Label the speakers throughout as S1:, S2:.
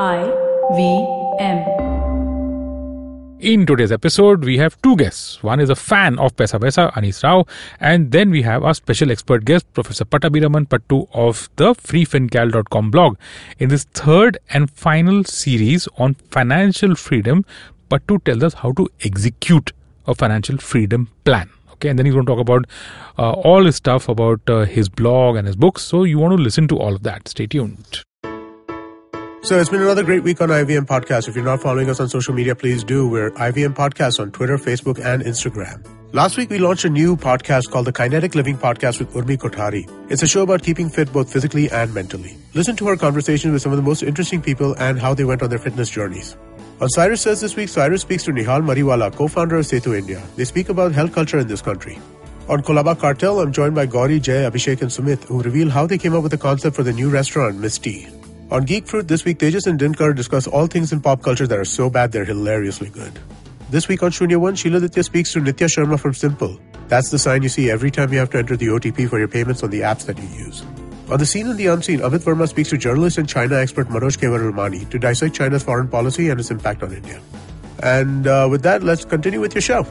S1: I V M.
S2: In today's episode, we have two guests. One is a fan of Paisa Vaisa, Anees Rao, and then we have our special expert guest, Professor Pattabiraman Pattu of the freefincal.com blog. In this third and final series on financial freedom, Pattu tells us how to execute a financial freedom plan. Okay, and then he's going to talk about uh, all his stuff about uh, his blog and his books. So you want to listen to all of that. Stay tuned.
S3: So it's been another great week on IVM Podcast. If you're not following us on social media, please do. We're IVM Podcast on Twitter, Facebook, and Instagram. Last week, we launched a new podcast called the Kinetic Living Podcast with Urmi Kothari. It's a show about keeping fit both physically and mentally. Listen to our conversations with some of the most interesting people and how they went on their fitness journeys. On Cyrus Says this week, Cyrus speaks to Nihal Mariwala, co-founder of Setu India. They speak about health culture in this country. On Colaba Cartel, I'm joined by Gauri, Jay, Abhishek, and Sumit, who reveal how they came up with the concept for the new restaurant, Miss Misty. On Geek Fruit this week, Tejas and Dinkar discuss all things in pop culture that are so bad they're hilariously good. This week on Shunya One, Shiladitya speaks to Nitya Sharma from Simpl. That's the sign you see every time you have to enter the OTP for your payments on the apps that you use. On the seen and the unseen, Amit Varma speaks to journalist and China expert Manoj Kewalramani to dissect China's foreign policy and its impact on India. And uh, with that, let's continue with your show.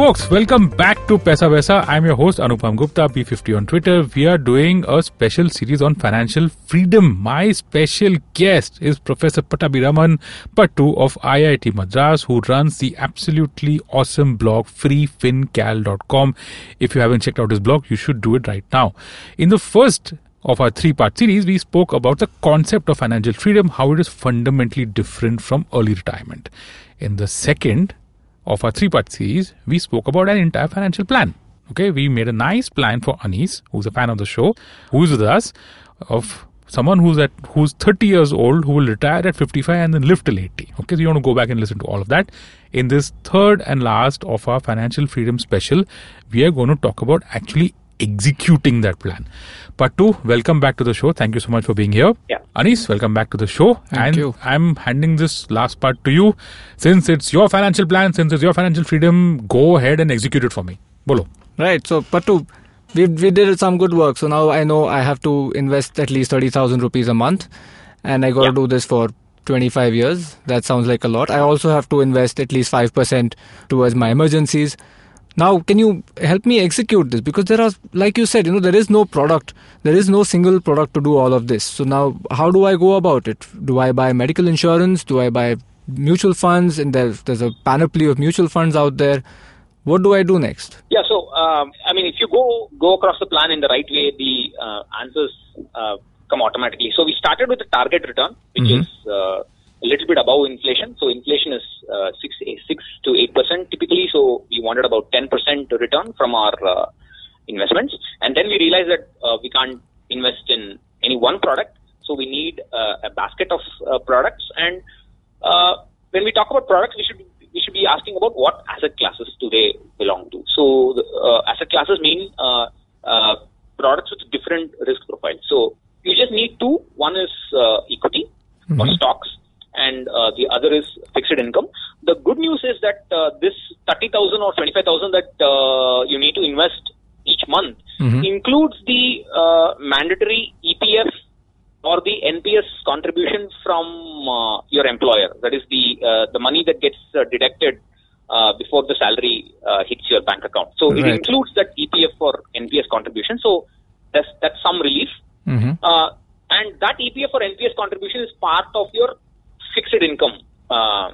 S2: Folks, welcome back to Paisa Vaisa. I'm your host Anupam Gupta, B50 on Twitter. We are doing a special series on financial freedom. My special guest is Professor Pattabiraman Patu of IIT Madras, who runs the absolutely awesome blog freefincal.com. If you haven't checked out his blog, you should do it right now. In the first of our three part series, we spoke about the concept of financial freedom, how it is fundamentally different from early retirement. In the second, of our three part series, we spoke about an entire financial plan. Okay, we made a nice plan for Anees, who's a fan of the show, who's with us, of someone who's at who's 30 years old who will retire at 55 and then live till 80 okay so you want to go back and listen to all of that in this third and last of our financial freedom special we are going to talk about actually executing that plan Pattu, welcome back to the show. Thank you so much for being here.
S4: Yeah.
S2: Anees, welcome back to the show.
S5: Thank
S2: and
S5: you.
S2: I'm handing this last part to you. Since it's your financial plan, since it's your financial freedom, go ahead and execute it for me. Bolo.
S5: Right. So, Patu, we we did some good work. So now I know I have to invest at least thirty thousand rupees a month, and I got to
S4: Yeah.
S5: do this for twenty five years. That sounds like a lot. I also have to invest at least five percent towards my emergencies. Now, can you help me execute this? Because there are, like you said, you know, there is no product, there is no single product to do all of this. So now, how do I go about it? Do I buy medical insurance? Do I buy mutual funds? And there's there's a panoply of mutual funds out there. What do I do next?
S4: Yeah, so um, I mean, if you go go across the plan in the right way, the uh, answers uh, come automatically. So we started with the target return, which
S2: Mhm.
S4: is uh, a little bit above inflation. So inflation is uh, six six to eight percent typically. So we wanted about ten percent return from our uh, investments, and then we realized that uh, we can't invest in any one product. So we need uh, a basket of uh, products, and uh, when we talk about products, we should we should be asking about what asset classes do they belong to. So the, uh, asset classes mean uh, uh, products with different risk profiles. So you just need two. One is uh, equity or and uh, the other is fixed income. The good news is that uh, this thirty thousand or twenty five thousand that uh, you need to invest each month includes the uh, mandatory EPF or the NPS contribution from uh, your employer. That is the uh, the money that gets uh, deducted uh, before the salary uh, hits your bank account. So it includes that EPF or NPS contribution. So that's that's some relief.
S5: Mm-hmm.
S4: Uh, and that EPF or NPS contribution is part of your fixed income uh,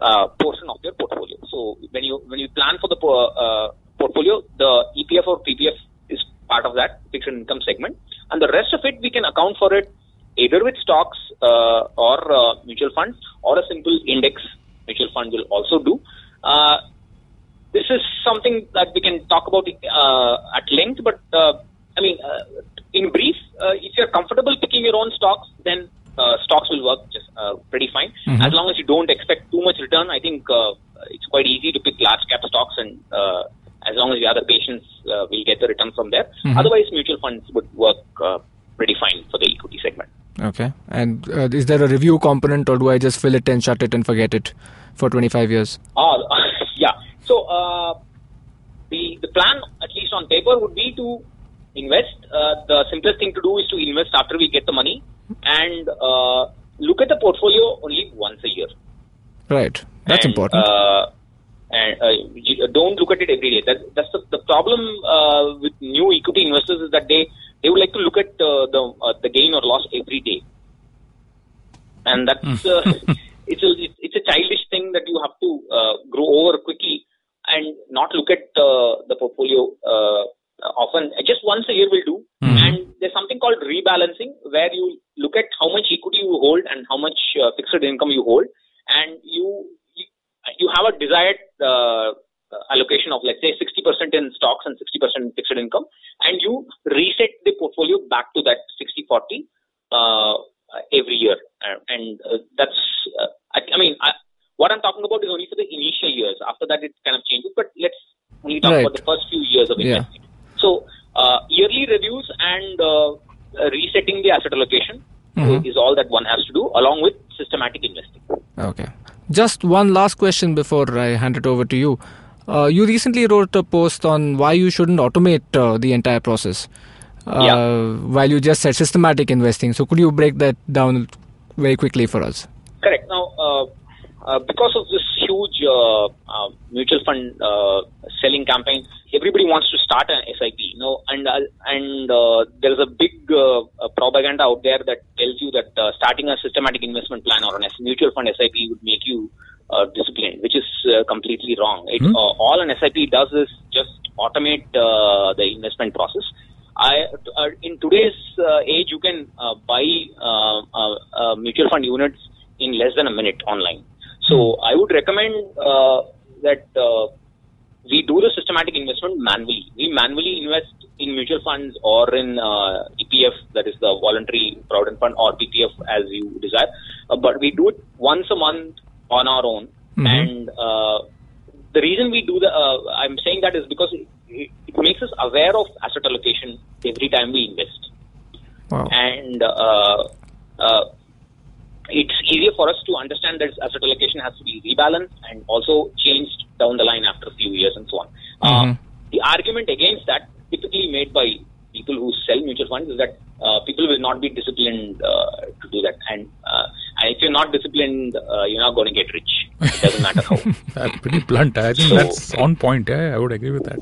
S4: uh, portion of your portfolio. So when you when you plan for the uh, portfolio, the EPF or PPF is part of that fixed income segment, and the rest of it we can account for it either with stocks uh, or uh, mutual funds or a simple index mutual fund will also do. This is something that we can talk about at length, but I mean, in brief, if you're comfortable picking your own stocks, then uh, stocks will work just uh, pretty fine. As long as you don't expect too much return, I think uh, it's quite easy to pick large cap stocks, and uh, as long as you have the patience, uh, we'll get the return from there. Otherwise, mutual funds would work uh, pretty fine for the equity segment.
S5: Okay. And uh, is there a review component, or do I just fill it and shut it and forget it for 25 years?
S4: Ah, yeah. So uh, the the plan, at least least on paper, would be to invest. Uh, the simplest thing to do is to invest after we get the money and uh, look at the portfolio only once a year.
S5: Right. That's
S4: And,
S5: important.
S4: Uh, and uh, don't look at it every day. That, that's the, the problem uh, with new equity investors is that they, they would like to look at uh, the uh, the gain or loss every day, and that's uh, it's a it's a childish thing that you have to uh, grow over quickly and not look at uh, the portfolio uh, often. Just once a year will do. And there's something called rebalancing where you look at how much equity you hold and how much uh, fixed income you hold, and you you, have a desired uh, allocation of let's say 60% in stocks and 60% in fixed income, and you reset the portfolio back to that 60-40 uh, every year, uh, and uh, that's uh, I, I mean I, what I'm talking about is only for the initial years. After that, it kind of changes. But let's only talk
S5: Right.
S4: about the first few years of
S5: Yeah.
S4: investing. So uh, yearly reviews and uh, resetting the asset allocation
S5: Mhm.
S4: is all that one has to do, along with systematic investing.
S5: Okay. Just one last question before I hand it over to you. Uh, you recently wrote a post on why you shouldn't automate uh, the entire process. Uh,
S4: Yeah.
S5: While you just said systematic investing. So could you break that down very quickly for us?
S4: Correct. Now, uh, uh, because of this huge uh, uh, mutual fund uh, selling campaign, everybody wants to start an SIP. You know, and uh, and uh, there is a big uh, propaganda out there that tells you that uh, starting a systematic investment plan or an S- mutual fund SIP would make you uh, disciplined, which is uh, completely wrong. It,
S2: Hmm.
S4: uh, all an SIP does is just automate uh, the investment process. I, uh, in today's uh, age, you can uh, buy uh, uh, uh, mutual fund units in less than a minute online. So I would recommend uh, that uh, we do the systematic investment manually. We manually invest in mutual funds or in uh, EPF, that is the voluntary provident fund, or PPF as you desire. Uh, but we do it once a month on our own.
S5: Mhm.
S4: And uh, the reason we do the, uh, I'm saying that is because it, it, it makes us aware of asset allocation every time we invest
S5: Wow.
S4: and uh, uh, it's easier for us to understand that asset allocation has to be rebalanced and also changed down the line after a few years and so on.
S5: Mhm.
S4: Uh, the argument against that, typically made by people who sell mutual funds, is that uh, people will not be disciplined uh, to do that, and, uh, and if you're not disciplined, uh, you're not going to get rich. It doesn't matter how.
S2: That's pretty blunt. I think
S4: So-
S2: that's on point. Yeah, I would agree with that.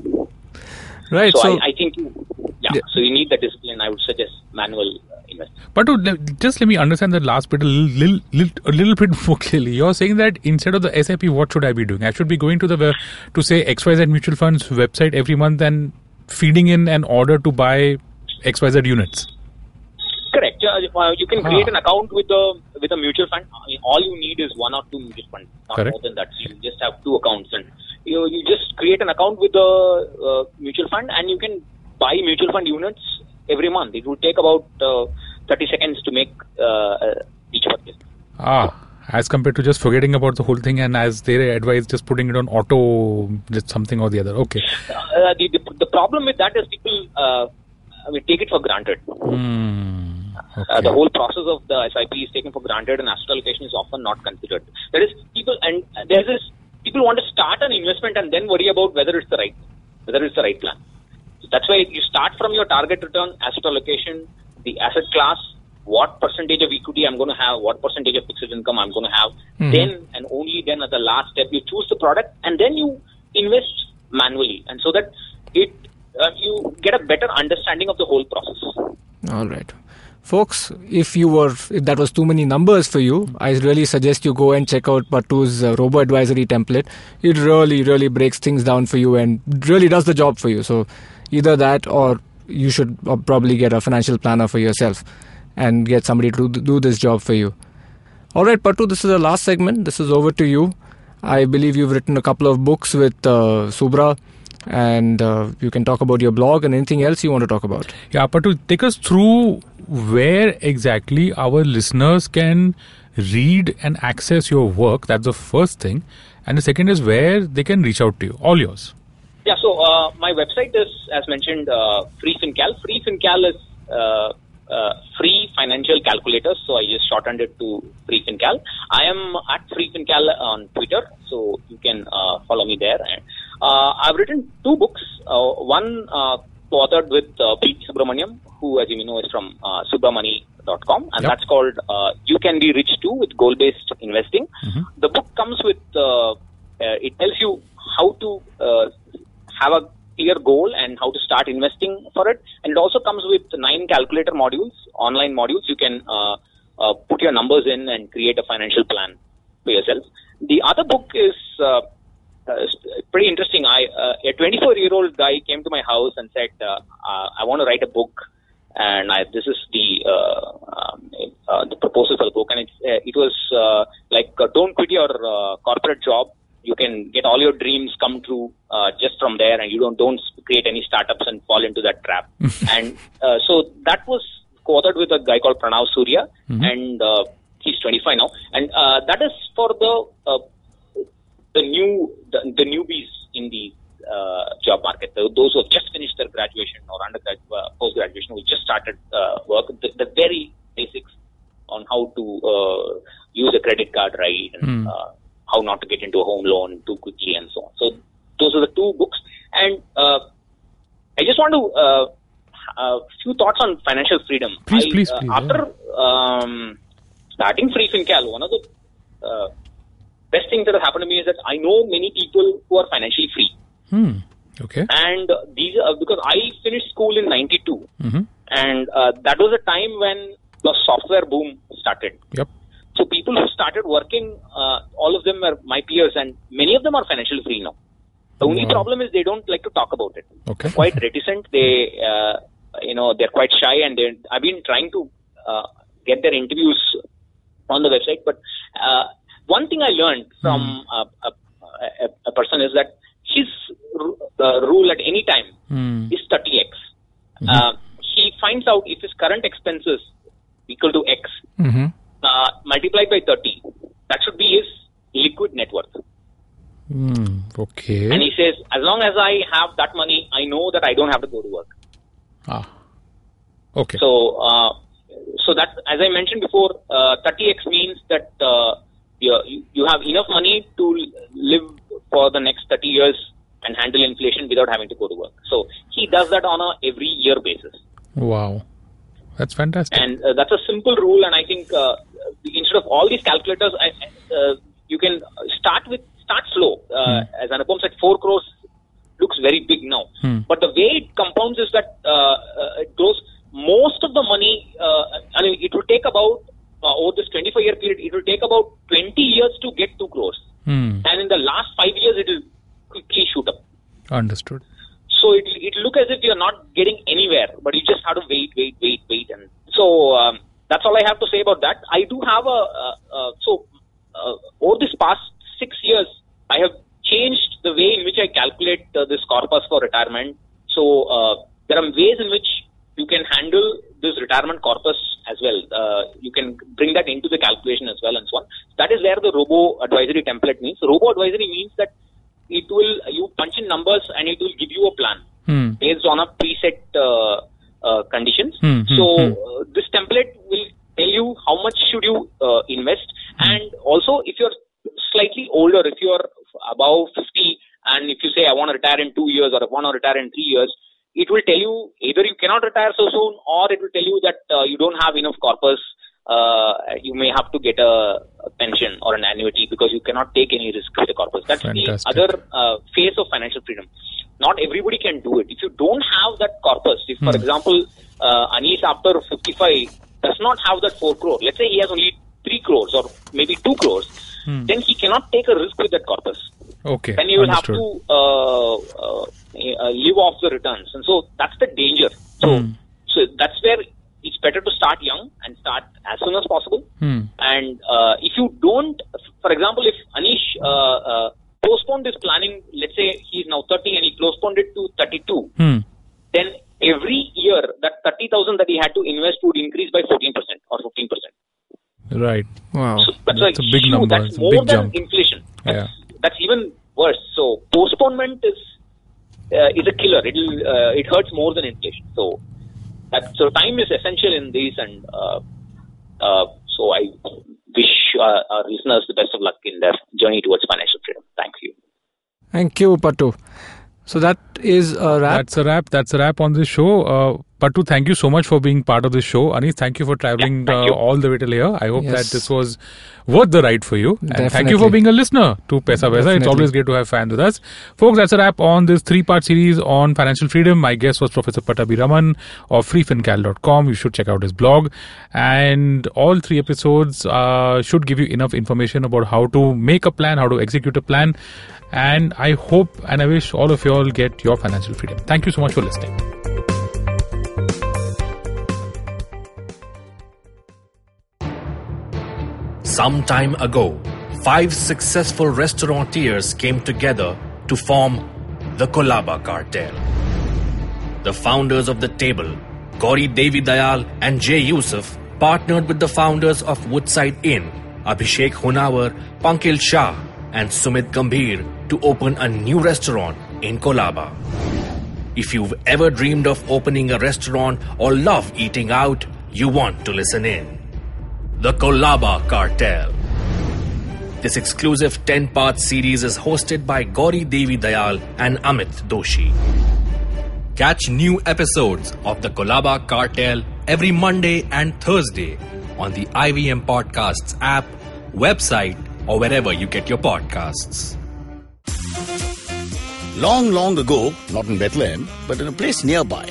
S5: Right.
S4: so
S5: So,
S4: I, I think, yeah,
S5: Yeah.
S4: So you need the discipline. I would suggest manual uh.
S2: But to, just let me understand the last bit a little, little, a little bit more clearly. You're saying that instead of the SIP, what should I be doing? I should be going to the to say XYZ Mutual Funds website every month and feeding in an order to buy XYZ units.
S4: Correct. Uh, uh, you can create
S2: Ah.
S4: an account with a with a mutual fund. I mean, all you need is one or two mutual funds, not
S2: Correct.
S4: more than that. So you just have two accounts, and you you just create an account with the uh, mutual fund, and you can buy mutual fund units every month. It will take about uh, 30 seconds to make uh, uh, each purchase.
S2: Ah, as compared to just forgetting about the whole thing and as they advise just putting it on auto, just something or the other. Okay.
S4: Uh, the, the the problem with that is people uh, we take it for granted.
S2: Hmm.
S4: Uh, the whole process of the SIP is taken for granted, and asset allocation is often not considered. There is people, and there's this people want to start an investment and then worry about whether it's the right, whether it's the right plan. That's why you start from your target return, asset allocation, the asset class, what percentage of equity I'm going to have, what percentage of fixed income I'm going to have.
S5: Mhm.
S4: Then and only then at the last step you choose the product, and then you invest manually, and so that it uh, you get a better understanding of the whole process.
S5: all right. Folks, if you were, if that was too many numbers for you, I really suggest you go and check out Patu's uh, robo advisory template. It really, really breaks things down for you and really does the job for you. So either that or you should uh, probably get a financial planner for yourself and get somebody to do this job for you. All right, Patu, this is the last segment. This is over to you. I believe you've written a couple of books with uh, Subra, and uh, you can talk about your blog and anything else you want to talk about.
S2: Yeah, to take us through where exactly our listeners can read and access your work, that's the first thing. And the second is where they can reach out to you. All yours.
S4: Yeah, so uh, my website is, as mentioned, uh, Free FinCal. Free FinCal is uh, uh, free financial calculators, so I just shortened it to Free FinCal. I am at Free FinCal on Twitter, so you can uh, follow me there. And Uh, I've written two books. Uh, one uh, co-authored with uh, P. Subramanyam, who, as you may know, is from uh, subramoney.com, and
S2: Yep.
S4: that's called uh, "You Can Be Rich Too" with goal-based investing. The book comes with uh, uh, it tells you how to uh, have a clear goal and how to start investing for it, and it also comes with nine calculator modules, online modules. You can uh, uh, put your numbers in and create a financial plan for yourself. The other book is uh, uh, pretty interesting. I uh, a 24 year old guy came to my house and said, uh, "I want to write a book." And I, this is the um, the proposal for the book, and uh, it was like don't quit your corporate job. You can get all your dreams come true uh, just from there, and you don't don't create any startups and fall into that trap. and uh, so that was co-authored with a guy called Pranav Surya, and uh, he's 25 now, and uh, that is for the uh, the new the, the newbies in the uh, job market, the, those who have just finished their graduation or undergrad, uh, post graduation, who just started uh, work, the, the very basics on how to uh, use a credit card right and uh, how not to get into a home loan too quickly and so on. So those are the two books, and uh, I just want to uh, a few thoughts on financial freedom.
S2: Please,
S4: I,
S2: please,
S4: uh,
S2: please,
S4: After um, starting Free FinCal, one of the uh, best things that has happened to me is that I know many people who are financially free.
S2: Hmm. Okay.
S4: And uh, these are because I finished school in 92
S2: Mm-hmm.
S4: and uh, that was a time when the software boom started.
S2: Yep.
S4: So people who started working, uh, all of them were my peers and many of them are financially free now. The only
S2: Wow.
S4: problem is they don't like to talk about it.
S2: Okay.
S4: Quite reticent. They, uh, you know, they're quite shy and they I've been trying to uh, get their interviews on the website. But uh, one thing I learned from a, a, a, a person is that his uh, rule at any time
S2: Hmm.
S4: is 30x. Uh, he finds out if his current expenses equal to X
S5: Mm-hmm.
S4: Uh, multiplied by 30. That should be his liquid net worth.
S2: Hmm. Okay.
S4: And he says, as long as I have that money, I know that I don't have to go to work.
S2: ah. Okay.
S4: So, uh, so that as I mentioned before, uh, 30x means that uh, you, you have enough money to live for the next 30 years and handle inflation without having to go to work. So he does that on a every year basis.
S2: wow. That's fantastic.
S4: and uh, that's a simple rule and i think uh, instead of all these calculators I, uh, you can start with start slow uh, as anupam said 4 crores looks very big now
S2: Hmm.
S4: but the way it compounds is that uh, uh, it grows most of the money uh, i mean it will take about uh, over this 25 year period it will take about 20 years to get 2 crores
S2: Hmm.
S4: and in the last 5 years it will quickly shoot up
S2: Understood.
S4: so it it look as if you're not getting anywhere, but you just have to wait, wait, wait, so um, that's all I have to say about that. I do have a uh, uh, so uh, over this past six years, I have changed the way in which I calculate uh, this corpus for retirement. So uh, there are ways in which you can handle this retirement corpus as well. Uh, you can bring that into the calculation as well, and so on. That is where the robo advisory template means. Robo advisory means that it will you punch in numbers and it will give you a plan
S2: Hmm.
S4: based on a preset uh, uh, conditions.
S2: Hmm, hmm,
S4: so
S2: hmm.
S4: Template will tell you how much should you uh, invest, and also if you're slightly older, if you're above 50, and if you say I want to retire in two years or I want to retire in three years, it will tell you either you cannot retire so soon, or it will tell you that uh, you don't have enough corpus. Uh, you may have to get a, a pension or an annuity because you cannot take any risk with the corpus. That's
S2: Fantastic.
S4: the other uh, phase of financial freedom. Not everybody can do it. If you don't have that corpus, if for example uh, Anish after 55 does not have that 4 crore, let's say he has only 3 crores or maybe 2 crores, then he cannot take a risk with that corpus.
S2: Okay.
S4: Then you will
S2: Understood.
S4: have to uh, uh, uh, live off the returns, and so that's the danger. So,
S2: Hmm.
S4: so that's where it's better to start young and start as soon as possible.
S2: Hmm.
S4: And uh, if you don't, for example, if Anish uh, uh, postponed this planning, let's say he's now 30 and he postponed it to 32,
S2: Hmm.
S4: then every year that 30,000 that he had to invest would increase by 14% or 15%.
S2: Right.
S5: Wow.
S4: So that's,
S2: That's a big
S4: huge,
S2: number.
S4: That's
S2: It's a
S4: more
S2: big
S4: than
S2: jump.
S4: inflation. That's,
S2: Yeah.
S4: that's even worse. So postponement is uh, is a killer. It'll uh, it hurts more than inflation. So that so time is essential in these, and uh, uh, so I wish uh, our listeners the best of luck in their journey towards financial freedom. Thank you.
S5: Thank you, Patu. So that is a wrap.
S2: That's a wrap. That's a wrap on this show. Uh, Patu, thank you so much for being part of this show. Anees, thank you for traveling
S4: Yeah,
S2: uh,
S4: you.
S2: all the way till here. I hope
S5: Yes.
S2: that this was worth the ride for you. And thank you for being a listener to Paisa Pesa. It's always great to have fans with us. Folks, that's a wrap on this three-part series on financial freedom. My guest was Professor Pattabiraman of freefincal.com. You should check out his blog. And all three episodes uh, should give you enough information about how to make a plan, how to execute a plan. And I hope and I wish all of you all get your financial freedom. Thank you so much for listening.
S6: Some time ago, five successful restaurateurs came together to form the Colaba cartel. The founders of the table, Gauri Devidayal and Jay Yousuf, partnered with the founders of Woodside Inn, Abhishek Honawar, Pankil Shah, and Sumit Gambhir to open a new restaurant in Colaba. If you've ever dreamed of opening a restaurant or love eating out, you want to listen in. The Colaba Cartel. This exclusive 10 part series is hosted by Gauri Devidayal and Amit Doshi. Catch new episodes of the Colaba Cartel every Monday and Thursday on the IVM Podcasts app, website, or wherever you get your podcasts.
S7: Long, long ago, not in Bethlehem, but in a place nearby,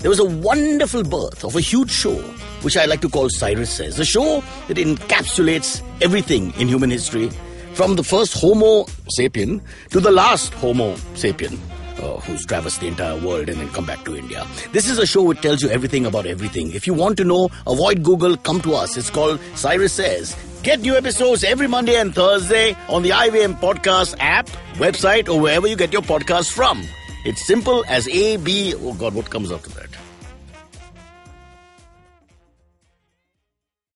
S7: there was a wonderful birth of a huge show, which I like to call Cyrus Says. A show that encapsulates everything in human history, from the first Homo sapien to the last Homo sapien. Uh, who's traversed the entire world and then come back to India. This is a show which tells you everything about everything. If you want to know, avoid Google, come to us. It's called Cyrus Says. Get new episodes every Monday and Thursday on the IVM Podcast app, website, or wherever you get your podcasts from. It's simple as A, B, oh God, what comes after that?